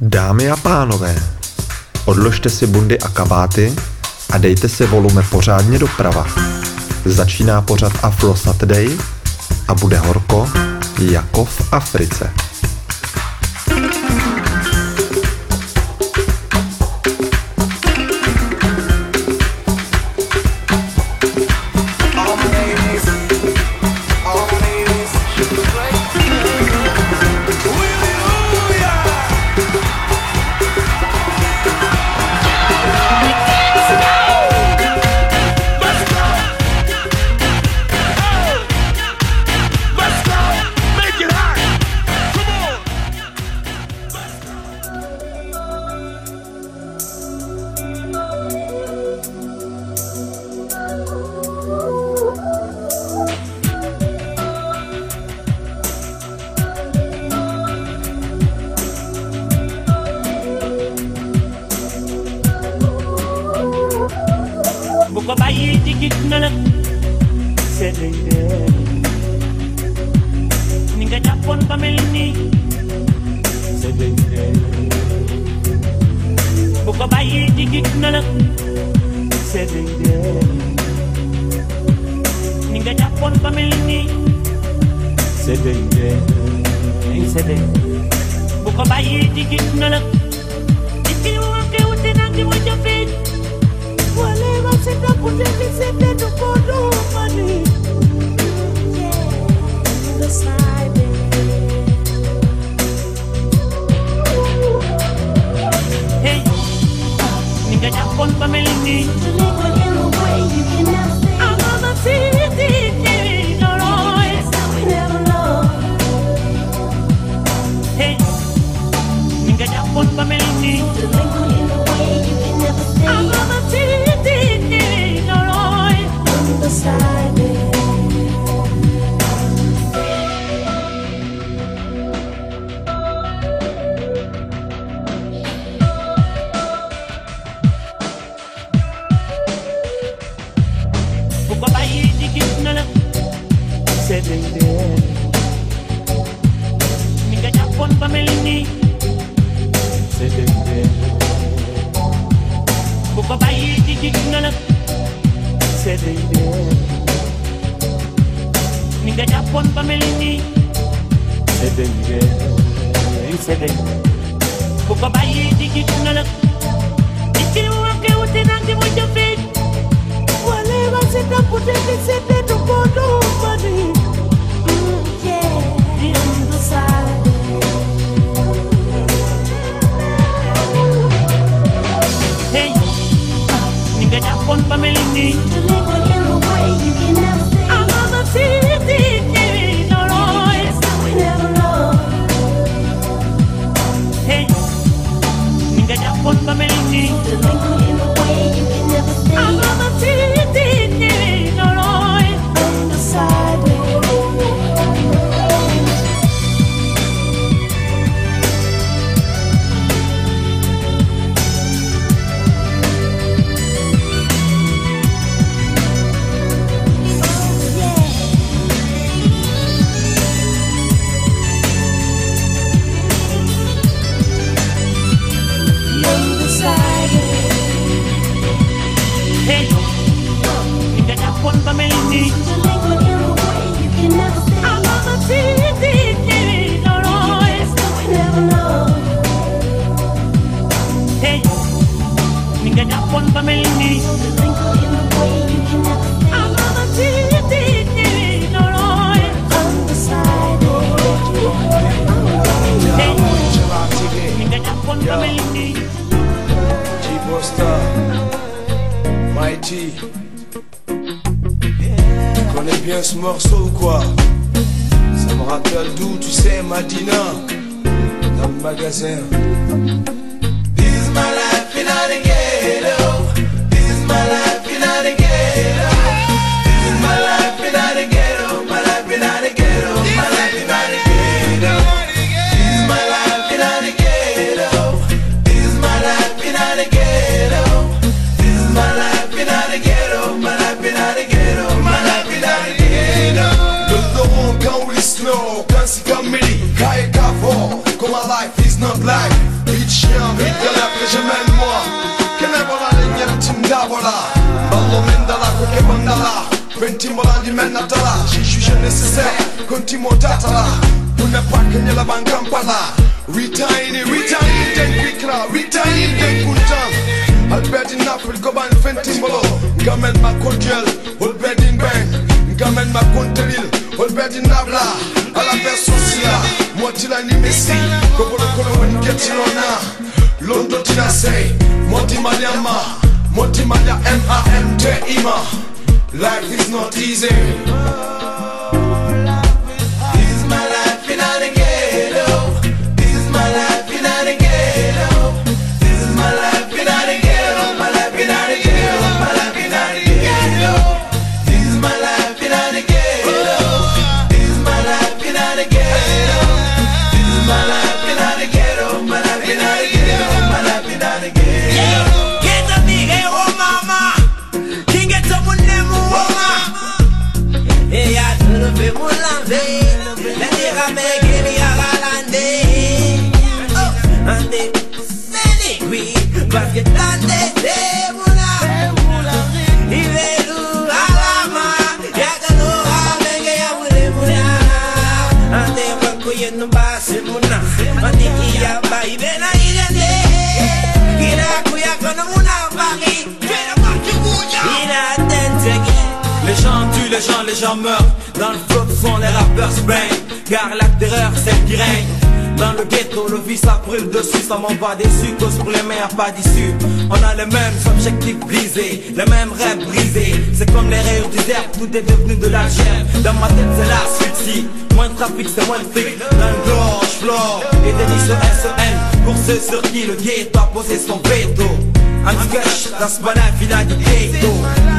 Dámy a pánové, odložte si bundy a kabáty a dejte si volume pořádně doprava. Začíná pořad Afro Saturday a bude horko jako v Africe. che ne vola legnere cindavola ballo mendala ko che mandala. Venti molandi mennatala ci juge necessaire continuo tatala non è pa che nella bancampala ritaini ritaini den quicra ritaini den puntan Albert in Africa, go ban fentin bolo Gamen ma kondjel, Albert in bank Gamen ma kontelil, Albert in nabla A la version sila, moi ti ni messi Go bolo kolo wen ロンドチナセイモティマリャンマモティマリャ MRMT 今 Life is not easy. les gens tuent, les gens, les gens meurent. Dans le flot sont les rappeurs se Car la terreur c'est qui règne dans le ghetto, le vice a pris le dessus, ça m'en va déçu, cause pour les mères pas d'issue. On a les mêmes objectifs brisés, les mêmes rêves brisés. C'est comme les rayures du désert, tout est devenu de la chair. Dans ma tête, c'est la suicide. Moins de trafic, c'est moins de fric. Dans le gorge, flore, et délice SEN. Pour ceux sur qui le ghetto a posé son veto. En tout cas, ce my life, ghetto.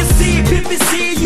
You see it, pimp see You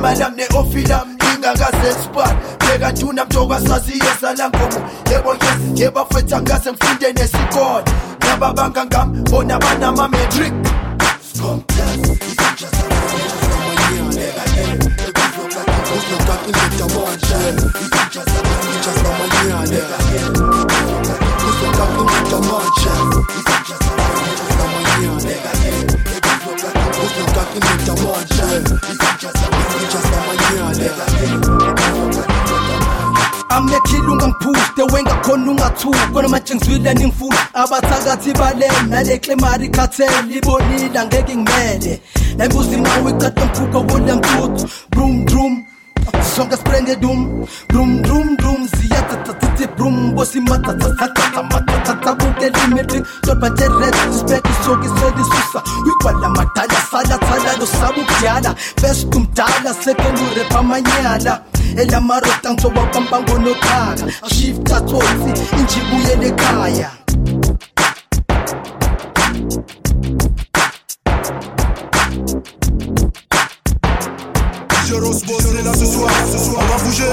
emalam ne-ofilam ingakazespot bheka ntuna mntokasaziye salangomo yebo yes yebafetha ngase ngifunde nesikole. Nababanga ngam bona banama-matric amekhila ungangiphuste wengakhona ungathuki kona manje ngizwile ningifuna abathakathi balele nale klemari cartel. Ibonile angeke ngimele nayimbuzi nawe icade mkhukho kule mthuthu brum brum sonke sprenge dum brum brum brum ziyatatatate brum bosimatatatatatamatata bukelimeti tolbateret spek isoke selisusa uyikwala madala salatsala losabukudala first umdala second urepamanyala elamarota ngizowabambangonokhaka ashifta thotsi injibuyele ekhaya Jérôme Boss, on est là ce soir, ce soir, on va bouger.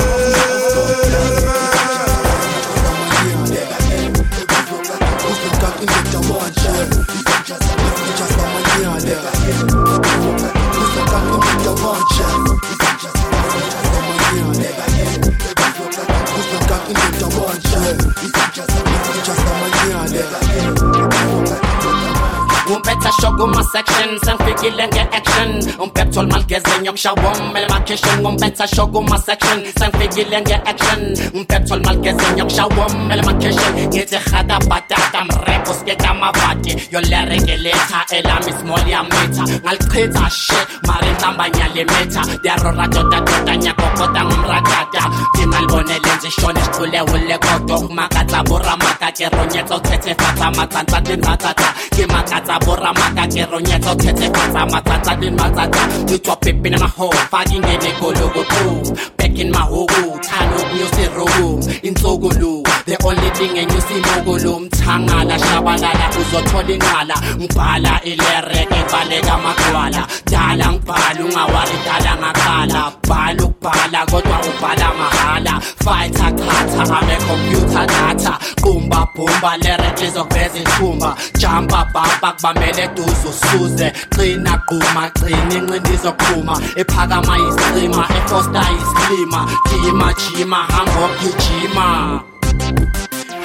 Umpetha shoko ma-section sengifikile nge-action umpeptol malgeze nyokushawom elemacation umpetha shoko ma-section sengifikile nge-action umpeptol malgeze nyokushawom elemacation ngithi hada batata mrepo sketa mavati yolerekeletha elami small yamitha ngalichitha shit mari ntambanya limitha diarora dodadoda tota, tota, nyakokota ngumratata timalibonele nje shone siqule ule kodo kumakatsa boramaka ke ronyetsa uthethe fatsa matsantsa tintsatata ke makatsa ramaka ke ronyetsa tshetse kwatsa matsatsa le matsatsa. Ke tswa pepe na ho fa ke ngene gologo go back in my hole thalo kuyo se rogo intsoko lo the only thing and you see logo lo mthangala shabalala uzothola ingqala ngibhala ilereke baleka magwala dala ngibhala ungawari dala ngakala bhala ukubhala kodwa ubhala mahala. Fighter khatha ame computer data. Kumba bumba lereke zokuveza ithumba jumpa bumpa kubambe duze usuze qina quma qina inqindi izoqhuma ephakama yisicima efosta yisilima jima jima hambo gijima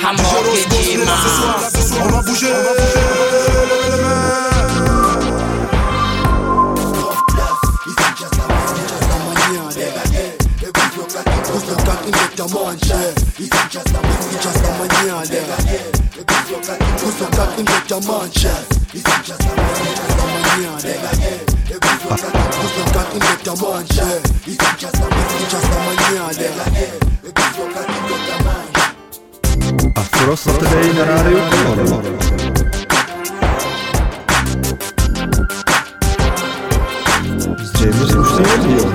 hambo est là ce soir, gijima ce soir, on va А просто тебе и на радио Zřejmě už se neděl.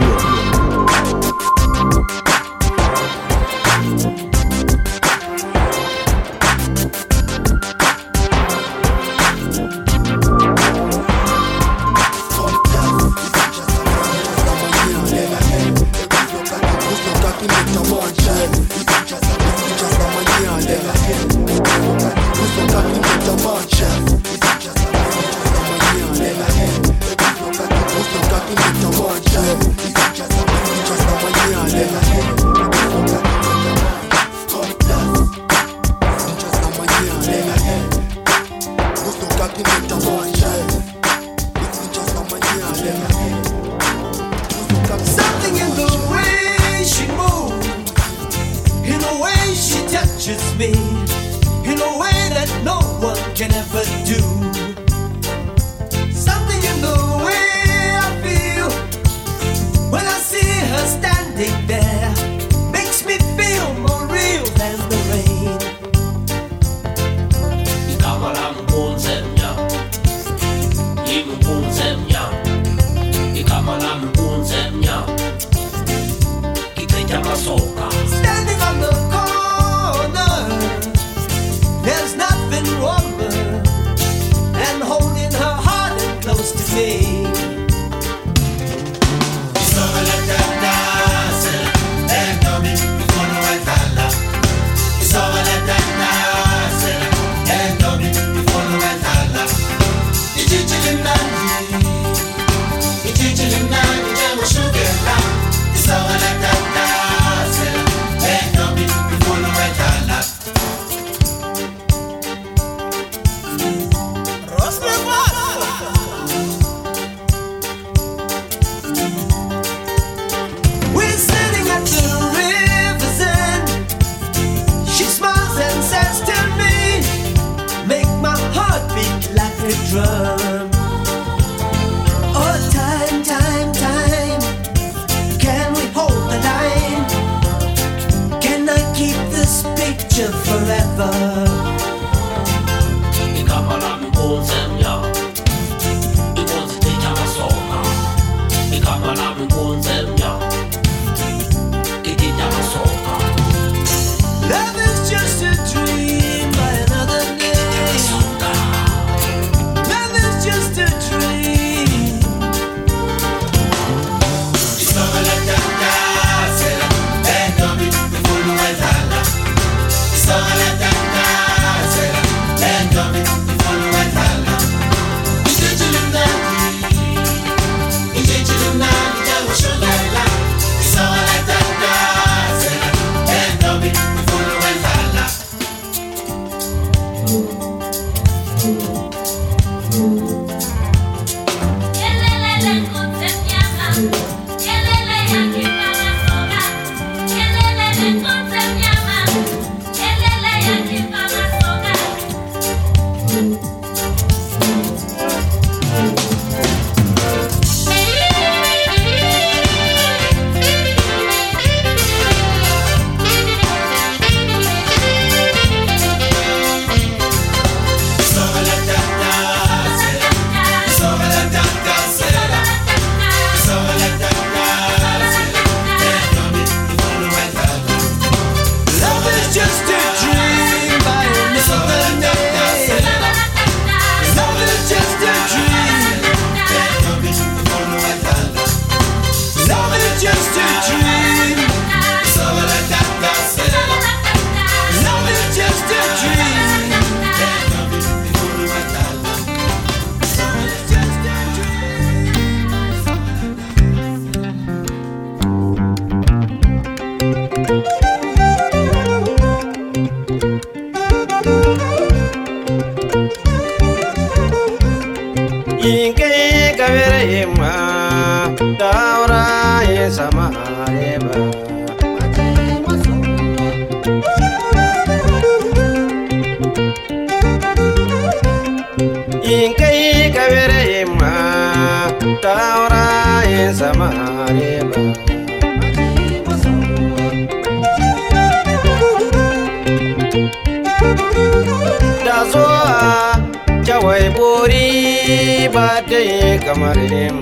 wai bori ba ta yi kamar mu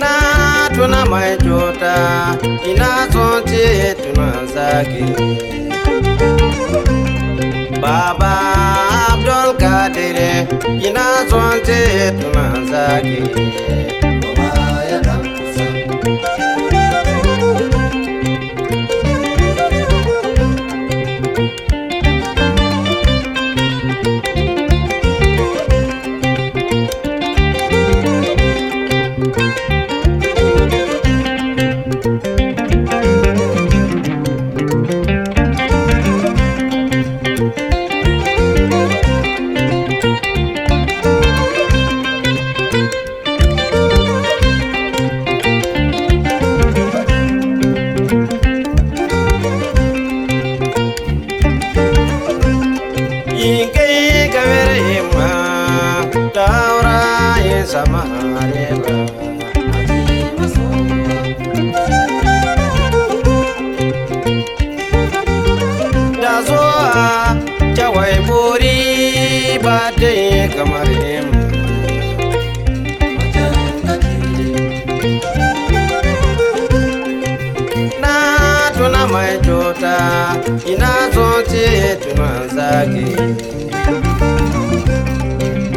na tuna mai jota ina son ce tunan zaki baba abdul kadire ina son ce tunan zaki kamarinem natuna maichota inazochi tunazaki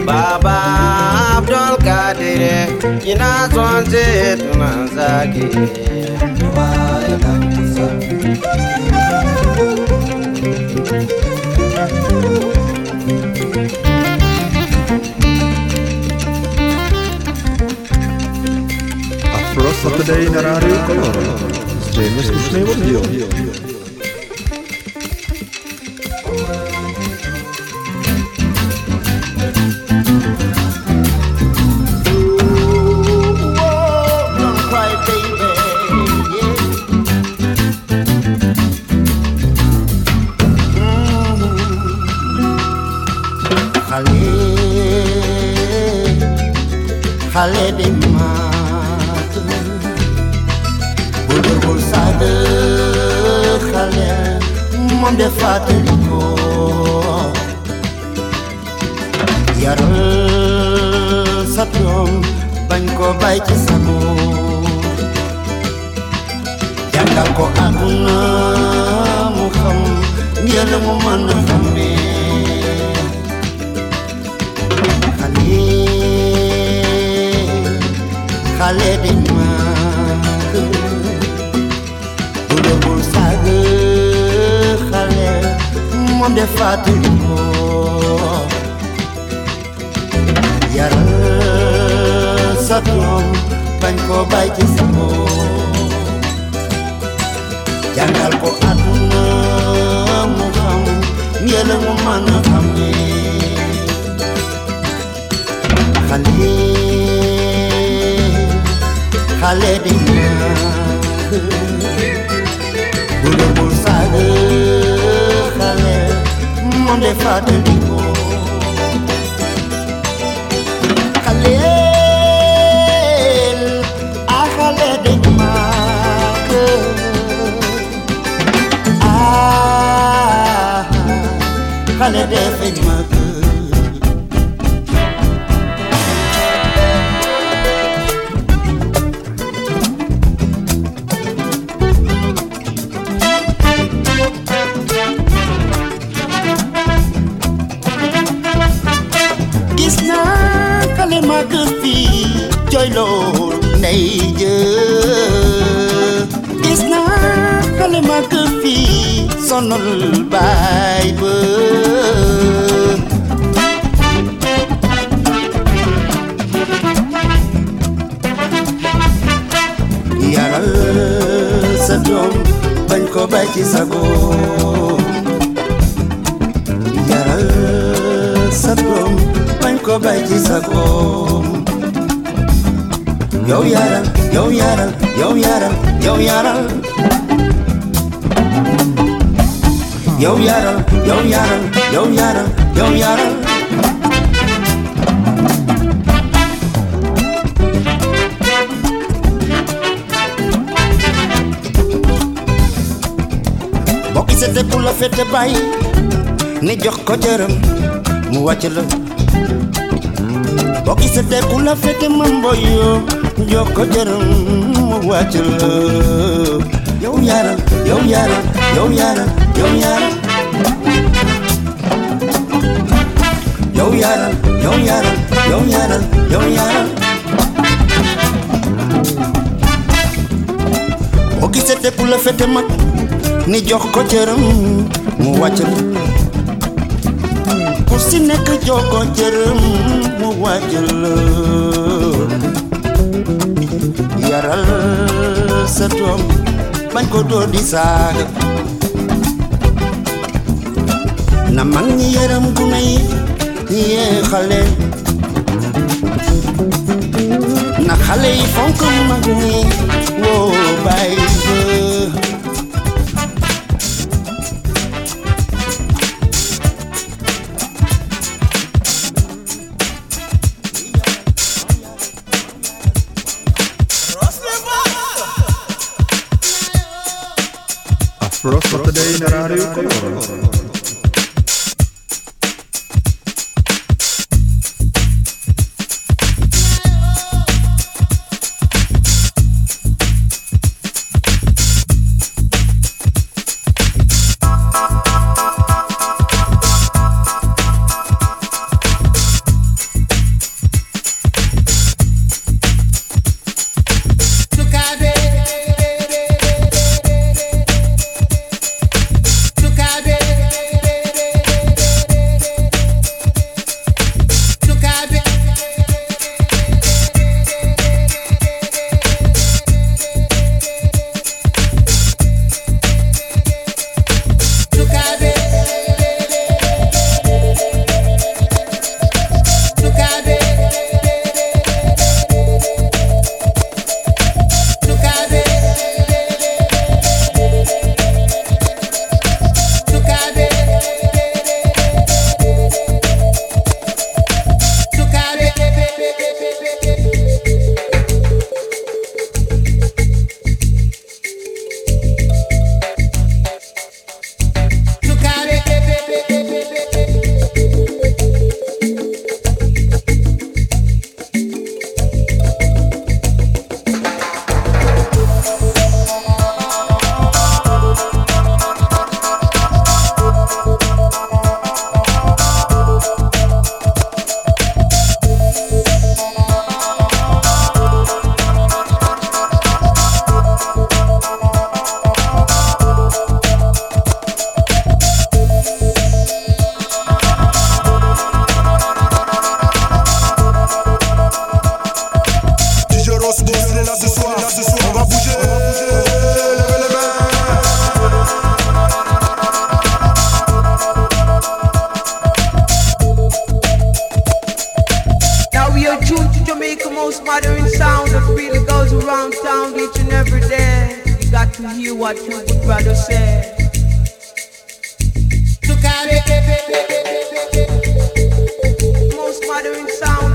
baba abdul kadire inazochi tunazaki Thank you. Afro Saturday na rádiu Color. Zřejmě slušný oddíl. De fàttali ko yaral sa doom bañ ko bay ci sago jàngal ko àdduna mu xam njël mu mën a mom de fatilimo yara satom bañ ko bay ci samo jangal ko aduna mu xam ngela mu man xam ni xali xale di ñaan moom de te bàyyi ni jox ko jërëm mu wàcc la. Boo gisee te ku la fete man boyo jox ko jërëm mu wàcc la. Yow yaral yow yaral yow yaral yow yaral yow yaral yow yaral yow yaral yow yaral boo gisee te ku la fete mag ni jox ko cëram mu wàcc ku si nekk jox ko cëram mu wàcc la yaral sa doom bañ ko dóor di saaga na mag ñi yaram gune yi yee xale na xale yi fonk mag ñi woo Frost of the day in the radio. Jamaica most modern sound that really goes around town each and every day. You got to hear what your good brother said. Most modern sound.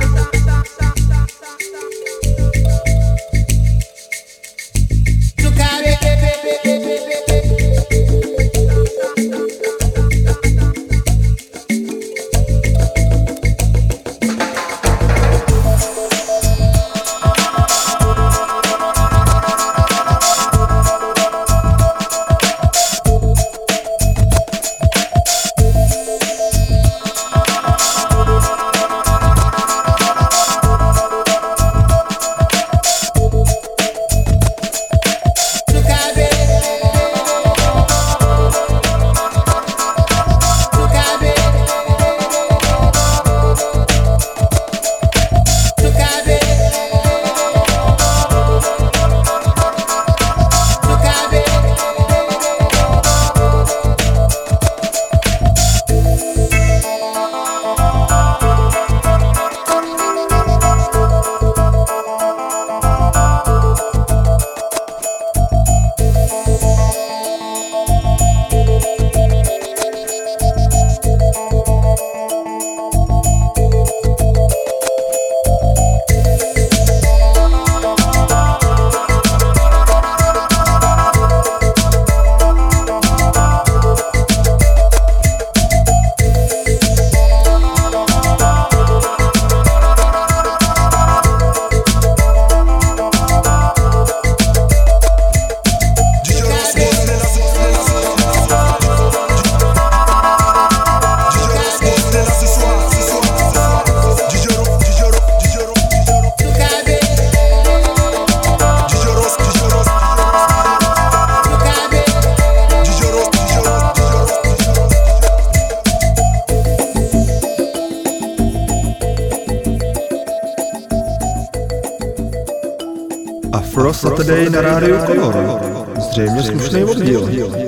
Na rádiu Color. Zřejmě slušný oddíl.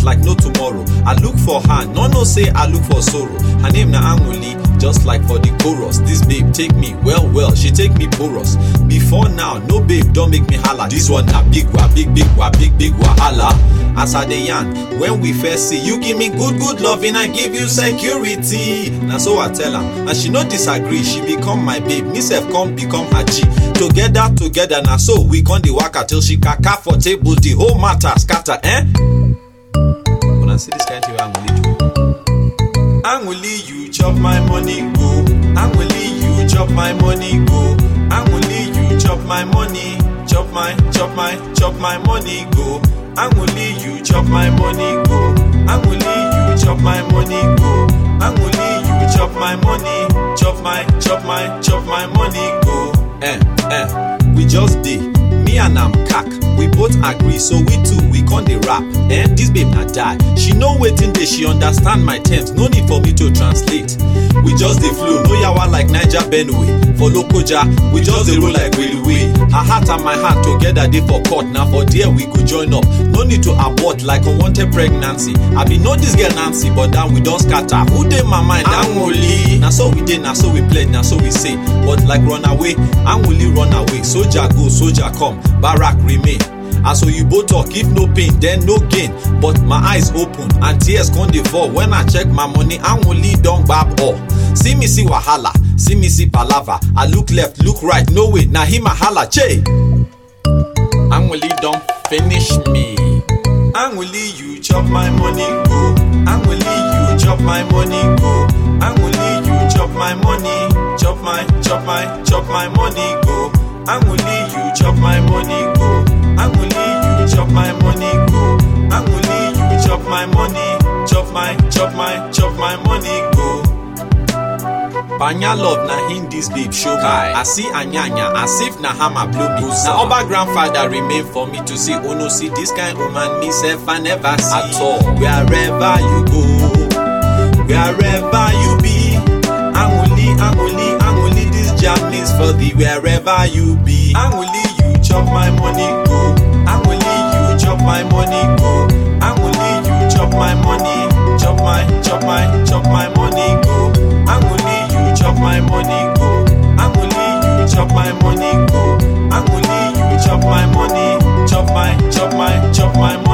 Set like no tomorrow. I look for her, no no say I look for sorrow. Her name na Anguli, just like for the chorus. This babe take me well well, she take me porous. Before now, no babe don't make me holla. This one na big wa, big big wa, big big wahala. As I dey yarn, when we first see you give me good good loving, I give you security. Na so I tell her, and she no disagree. She become my babe, me sef come become her G. Together together na so we come dey waka till she kaka for table, the whole matter scatter. Eh? Una see this kind thing wey Anguli do. Anguli, you chop my money, go. Anguli, you chop my money, go. Anguli, you chop my money, chop my, chop my, chop my money, go. Anguli, you chop my money, go. Anguli, you chop my money, go. Anguli, you chop my money, chop my, chop my, chop my money, go. Eh, eh, we just dey. Me and am cack, we both agree, so we two we con dey rap. Eh, this babe na die. She know wetin dey, she understand my terms. No need for me to translate. We just dey flow, no yawa like Niger Benue. For Lokoja, we just dey roll like railway. Her heart and my heart together dey for court. Na for there we go join up. No need to abort like unwanted pregnancy. I be know this girl Nancy, but now we don scatter. Who dey my mind? Anwuli. Na so we dey, na so we pledge, na so we say. But like run away, Anwuli run away. Soldier go, soldier come, barrack remain. As oyibo talk, if no pain, then no gain. But my eyes open and tears come dey fall when I check my money. Anwuli don gbab all. See me see wahala, see me see palava. I look left, look right, no way. Na him a holla, che. Anwuli don finish me. Anwuli, you chop my money, go. Anwuli, you chop my money, go. Anwuli, you chop my money, chop my, chop my, chop my money, go. Anwuli, you chop my money, go. Anwuli, you chop my money, go. Anwuli, you chop my money, chop my, chop my, chop my money, go. Banya love na him this babe show me. I see Anyanya as if na hammer blow me. Na Oba grandfather remain for me to see. Oh no, see this kind woman me self I never see at all. Wherever you go, wherever you be, Anguli, Anguli, Anguli, this jam is for thee. Wherever you be, Anwuli, you chop my money, go. Anwuli, you chop my money, go. Anwuli, you chop my money, chop my, chop my, chop my money, go. Anwuli, you chop my money, go. Anwuli, you chop my money, go. Anwuli, you chop my money, chop my, chop my, chop my money,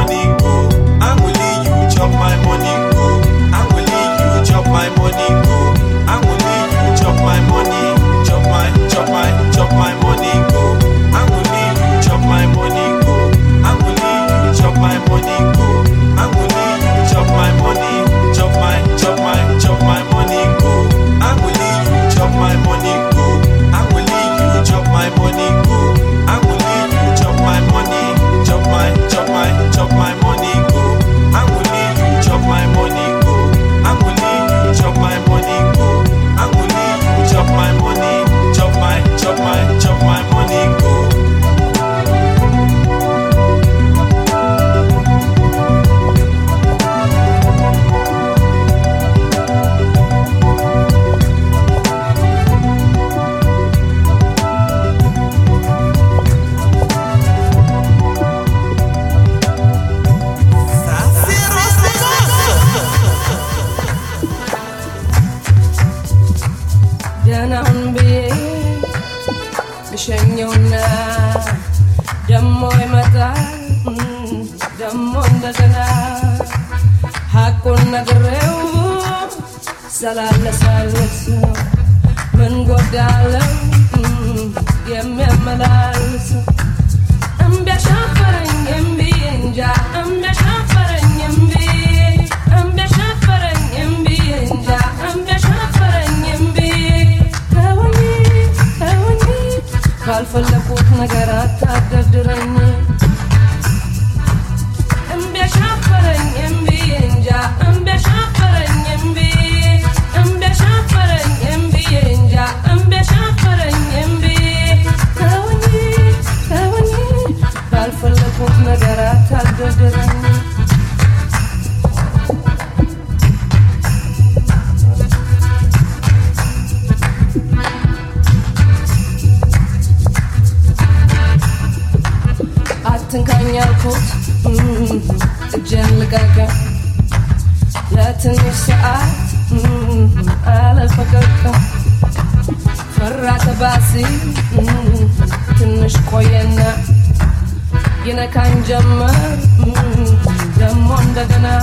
ሳላነሳለት ነው ምን ጎዳለው የሚያመላልስ እምቢ አሻፈረኝ እምቢ እንጃ እምቢ አሻፈረኝ እምቢ እምቢ አሻፈረኝ እምቢ እንጃ እምቢ አሻፈረኝ እምቢ ተወኝ ተወኝ ካልፈለኩት ነገር አታደርድረኝ እምቢ አሻፈረኝ እምቢ እንጃ አትንካኝ ያልኩት እም፣ እጄን ልቀቀ ለትንሽ ሰዓት አለፈቀቀ ፈራ ትንሽ ቆየና yine kancama hmm, Zamonda dana.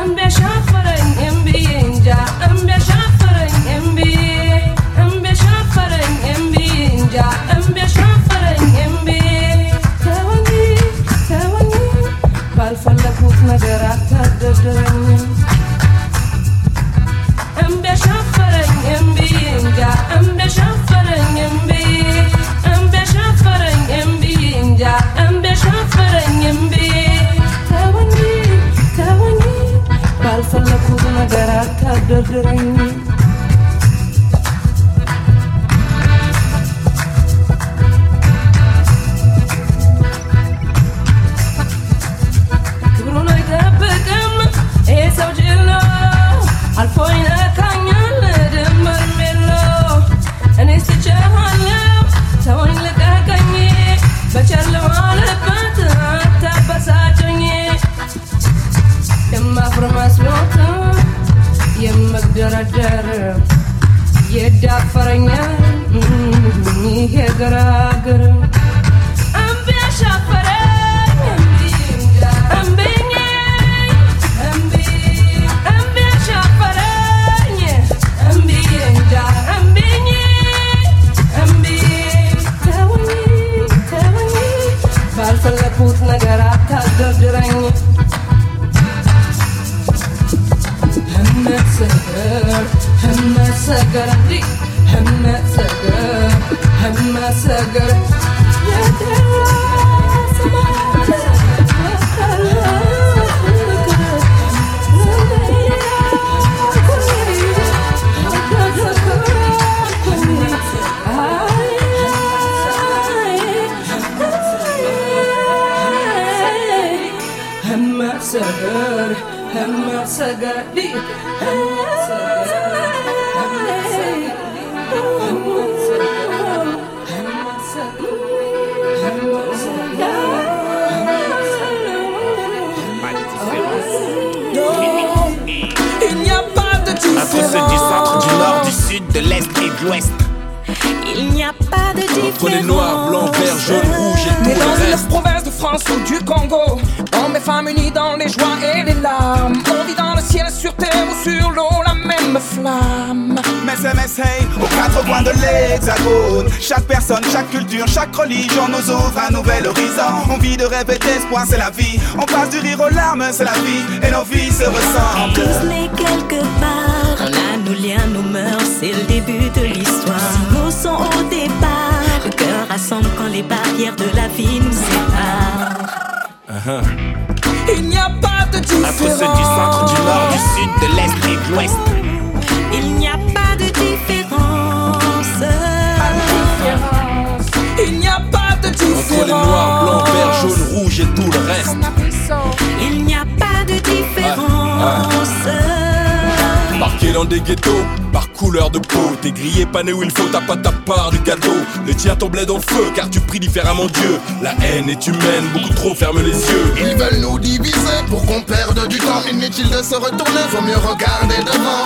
Ambe şafaran embiyenca Ambe şafaran embiyenca Il n'y a pas de différence. nord, sud, l'est et l'ouest. Il n'y a pas de différence. Entre les noirs, blancs, verts, jaunes, rouges et tout. France ou du Congo, hommes et femmes unis dans les joies et les larmes. On vit dans le ciel, sur terre ou sur l'eau, la même flamme. Mais hey, aux quatre coins de l'hexagone. Chaque personne, chaque culture, chaque religion nous ouvre un nouvel horizon. On vit de rêve et d'espoir, c'est la vie. On passe du rire aux larmes, c'est la vie. Et nos vies se ressemblent. Tous nés quelque part, on a nos liens, nos mœurs, c'est le début de l'histoire. Si nos sont au départ, cœur rassemble quand les barrières de la vie nous séparent. Il n'y a pas de différence. Entre ceux du centre, du nord, du sud, de l'est et de l'ouest. Il n'y a pas de différence. Il n'y a pas de différence. Entre les noirs, blancs, verts, jaunes, rouges et tout le reste. Il n'y a pas de différence. Marqué dans des ghettos, par couleur de peau. T'es grillé, pané où il faut, t'as pas ta part du gâteau. Les tiens tombaient dans le feu, car tu pries différemment Dieu. La haine est humaine, beaucoup trop ferme les yeux. Ils veulent nous diviser pour qu'on perde du temps. Inutile de se retourner, vaut mieux regarder devant.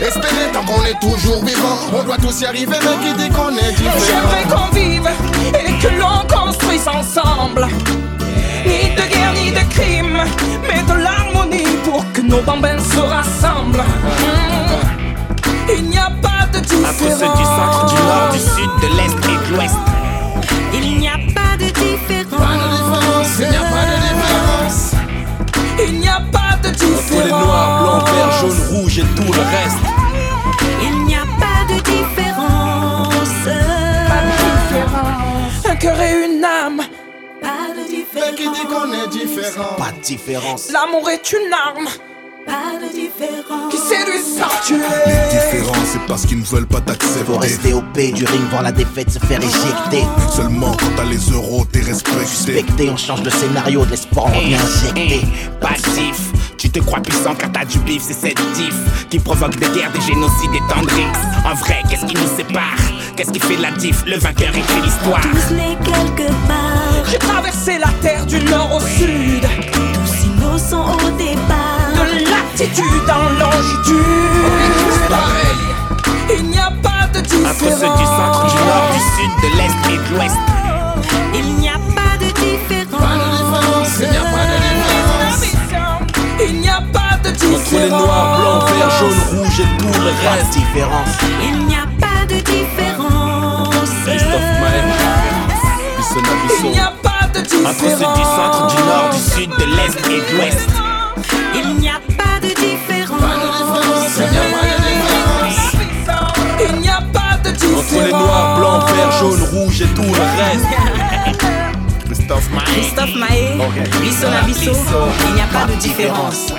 Espérer tant qu'on est toujours vivant. On doit tous y arriver, mais qui dit qu'on est J'aimerais différent. qu'on vive et que l'on construise ensemble. Ni de guerre, ni de crime, mais de nos bambins se rassemblent. Mmh. Il n'y a pas de différence. Entre ceux du centre, du nord, du sud, de l'est et de l'ouest. Il n'y a pas de différence. Pas de différence. Il n'y a pas de différence. Il n'y a pas de différence. Entre les noirs, blancs, verts, jaunes, rouges et tout le reste. Il n'y a pas de différence. Pas de différence. Un cœur et une âme. Pas de différence. Mais qui dit qu'on est différent? Pas de différence. L'amour est une arme. Pas de différence. Qui séduit sans tuer. Les différences c'est parce qu'ils ne veulent pas t'accepter Faut rester au P du ring, voir la défaite se faire éjecter. Seulement quand t'as les euros t'es respecté Suspecté, on change de scénario, de l'espoir, on revient injecté. Passif, tu te crois puissant car t'as du bif, c'est cette diff qui provoque des guerres, des génocides, des tendrix. En vrai, qu'est-ce qui nous sépare? Qu'est-ce qui fait la diff? Le vainqueur écrit l'histoire. Tous les quelque part. J'ai traversé la terre du nord au sud. Tous innocents au départ. De latitude en longitude. Il n'y a pas de différence. Entre ceux du centre, du nord, du sud, de l'est et de l'ouest. Il n'y a pas de différence. Il n'y a pas de différence Il n'y a pas de différence. Entre les noirs, blancs, verts, jaunes, rouges et tout le Pas reste. de différence. Il n'y a pas de différence. Christophe Il n'y a pas de différence. Entre ceux du centre, du nord, du sud, de l'est et de l'ouest. Il n'y a pas de différence. Il n'y a pas de différence. Entre les noirs, blancs, verts, jaunes, rouges et tout le reste. Christophe Maé. Christophe Maé, Bissona Bisso, il n'y a pas de différence.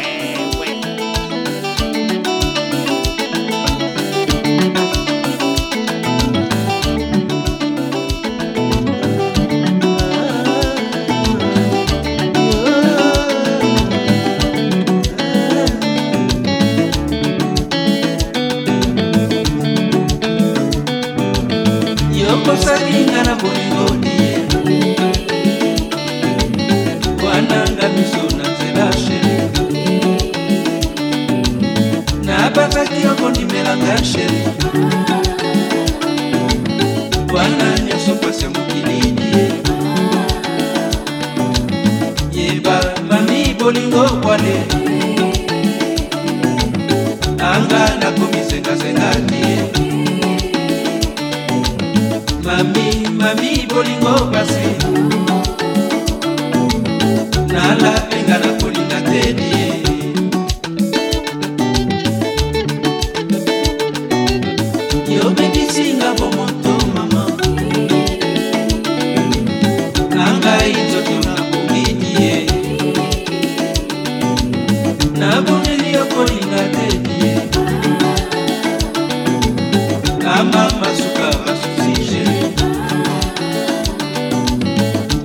Kama masuka basusi sheri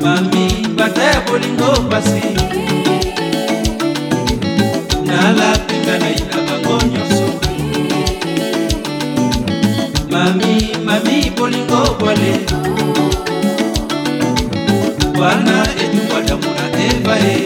mami bata ya bolingo pasi nalapenga nai na bango nyonso. Mami mami bolingo bwale. Wana etubadamu na eva ye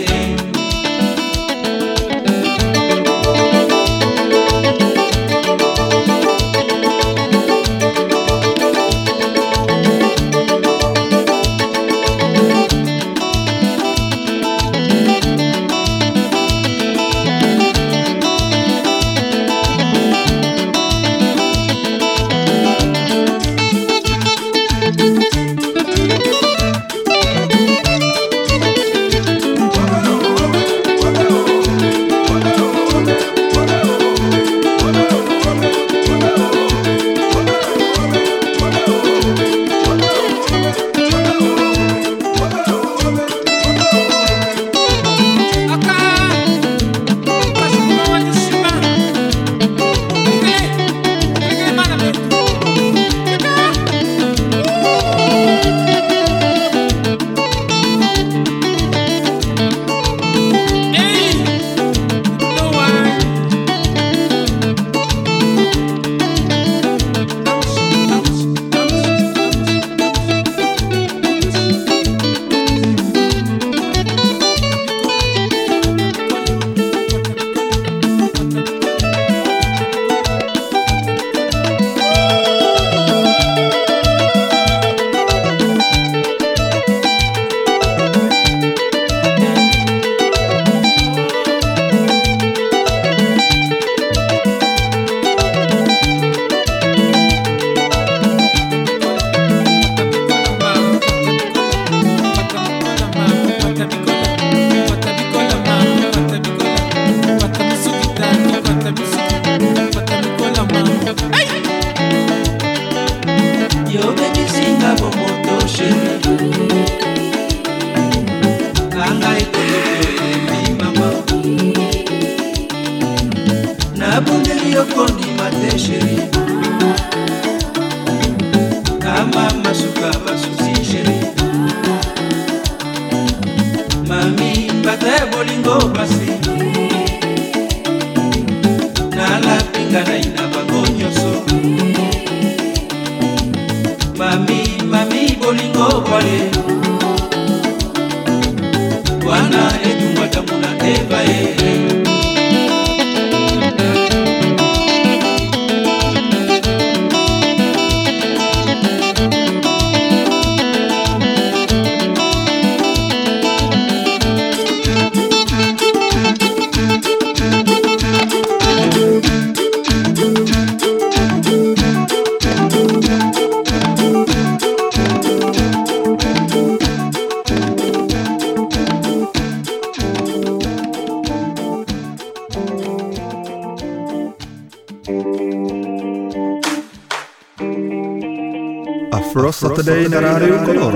Afro Saturday na rádiu Color.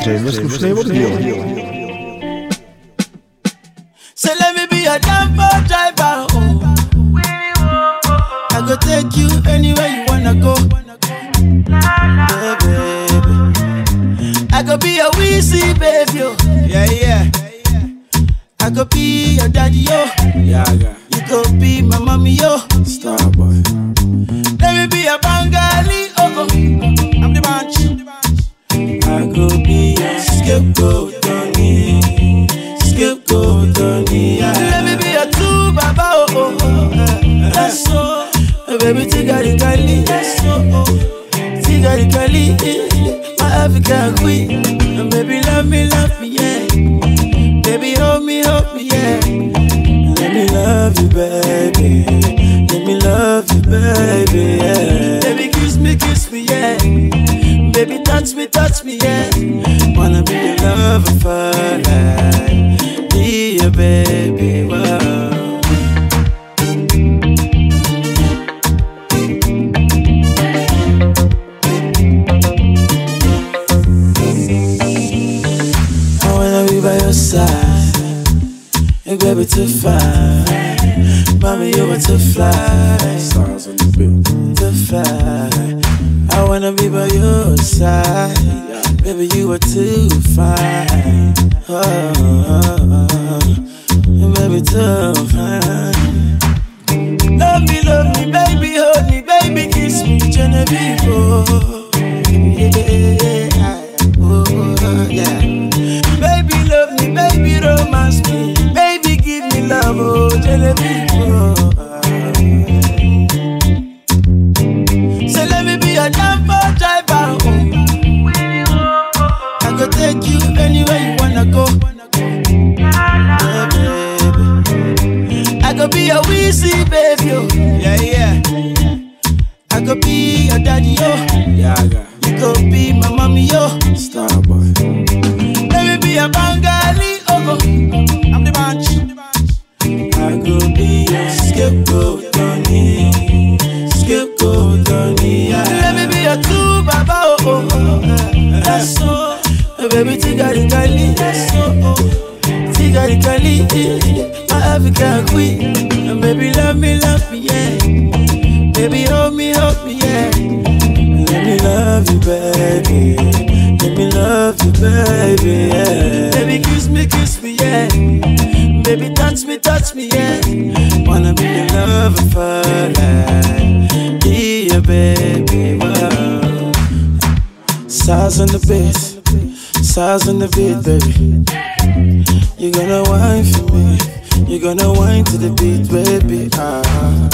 Zřejmě slušný oddíl. I wanna be by your side. Baby, you are too fine. Oh, oh, oh. baby, too fine. Love me, love me, baby, hold me, baby, kiss me, Genevieve. Oh, yeah. baby. Uh -huh.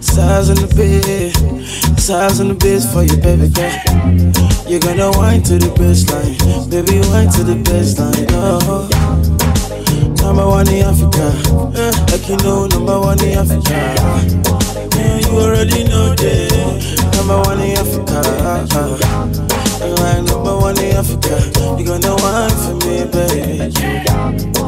Size on the bed, size in the bed for you, baby girl. You're gonna wine to the baseline, baby, wine to the baseline. Oh. Number one in Africa, eh, like you know, number one in Africa. Yeah, you already know that. Number one in Africa, uh, like number one in Africa. You're gonna wine for me, baby.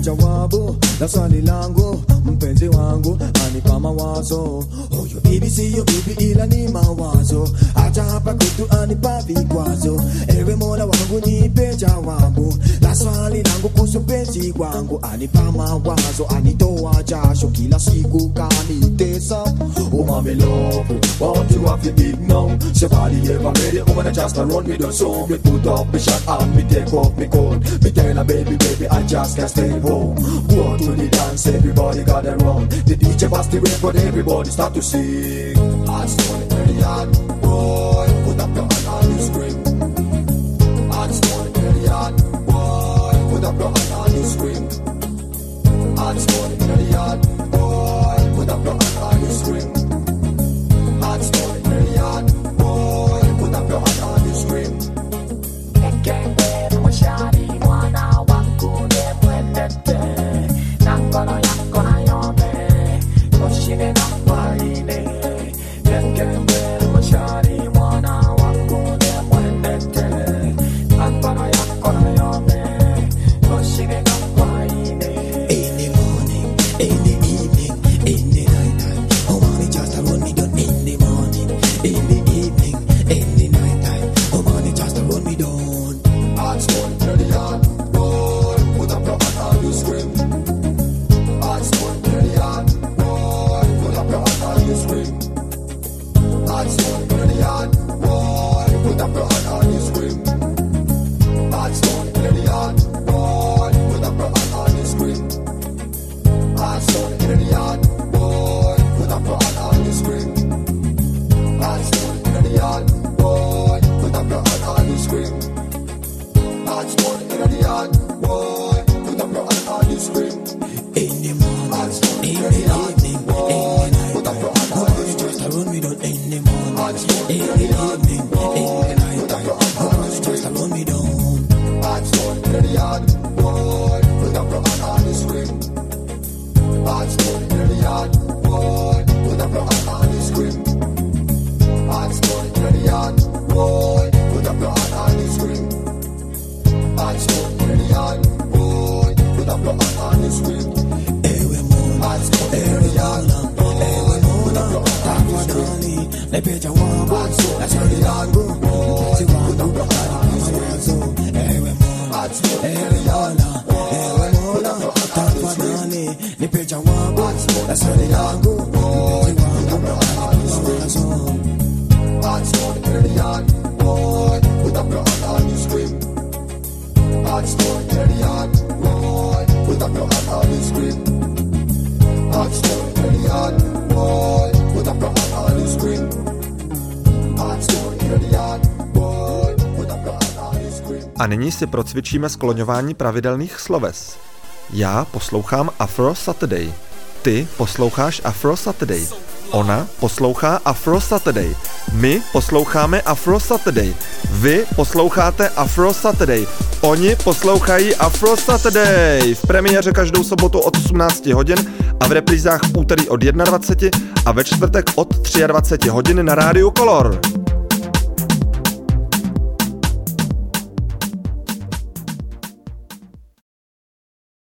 jawabu la swali langu mpenzi wangu anipa mawazo bibi siyo bibi ila ni mawazo. Acha hapa kwetu anipa vikwazo. Ewe mola wangu nipe jawabu la swali langu kuhusu mpenzi wangu. Anipa mawazo anitoa jasho. Kila siku kanitesa. Oh mami love want you have to big now say body ever ready woman I just a run me the song me put up me shot and me take off me coat me tell her baby baby I just can't stay home. Go to the dance everybody got it wrong the DJ pass the record everybody start to I stone it very hard boy put up your hand it very hard boy put up your hand stone it very hard boy put up your hand it run me down in the morning, in the evening, boy. Put up your hand and you scream. Just run me down. Hearts going in the yard, boy. Put up your hand and you scream. Hearts going in the yard, boy. Put up your hand and you scream. Hearts going in the yard, boy. Put up your hand and you scream. Hearts going in the yard, boy. Put up your hand and you scream. The yard, boy. Put up hand and you scream. Hearts going in the yard, A nyní si procvičíme skloňování pravidelných sloves. Já poslouchám Afro Saturday. Ty posloucháš Afro Saturday. Ona poslouchá Afro Saturday. My posloucháme Afro Saturday. Vy posloucháte Afro Saturday. Oni poslouchají Afro Saturday. V premiéře každou sobotu od 18 hodin a v reprízách v úterý od 21 a ve čtvrtek od 23 hodin na rádiu Color.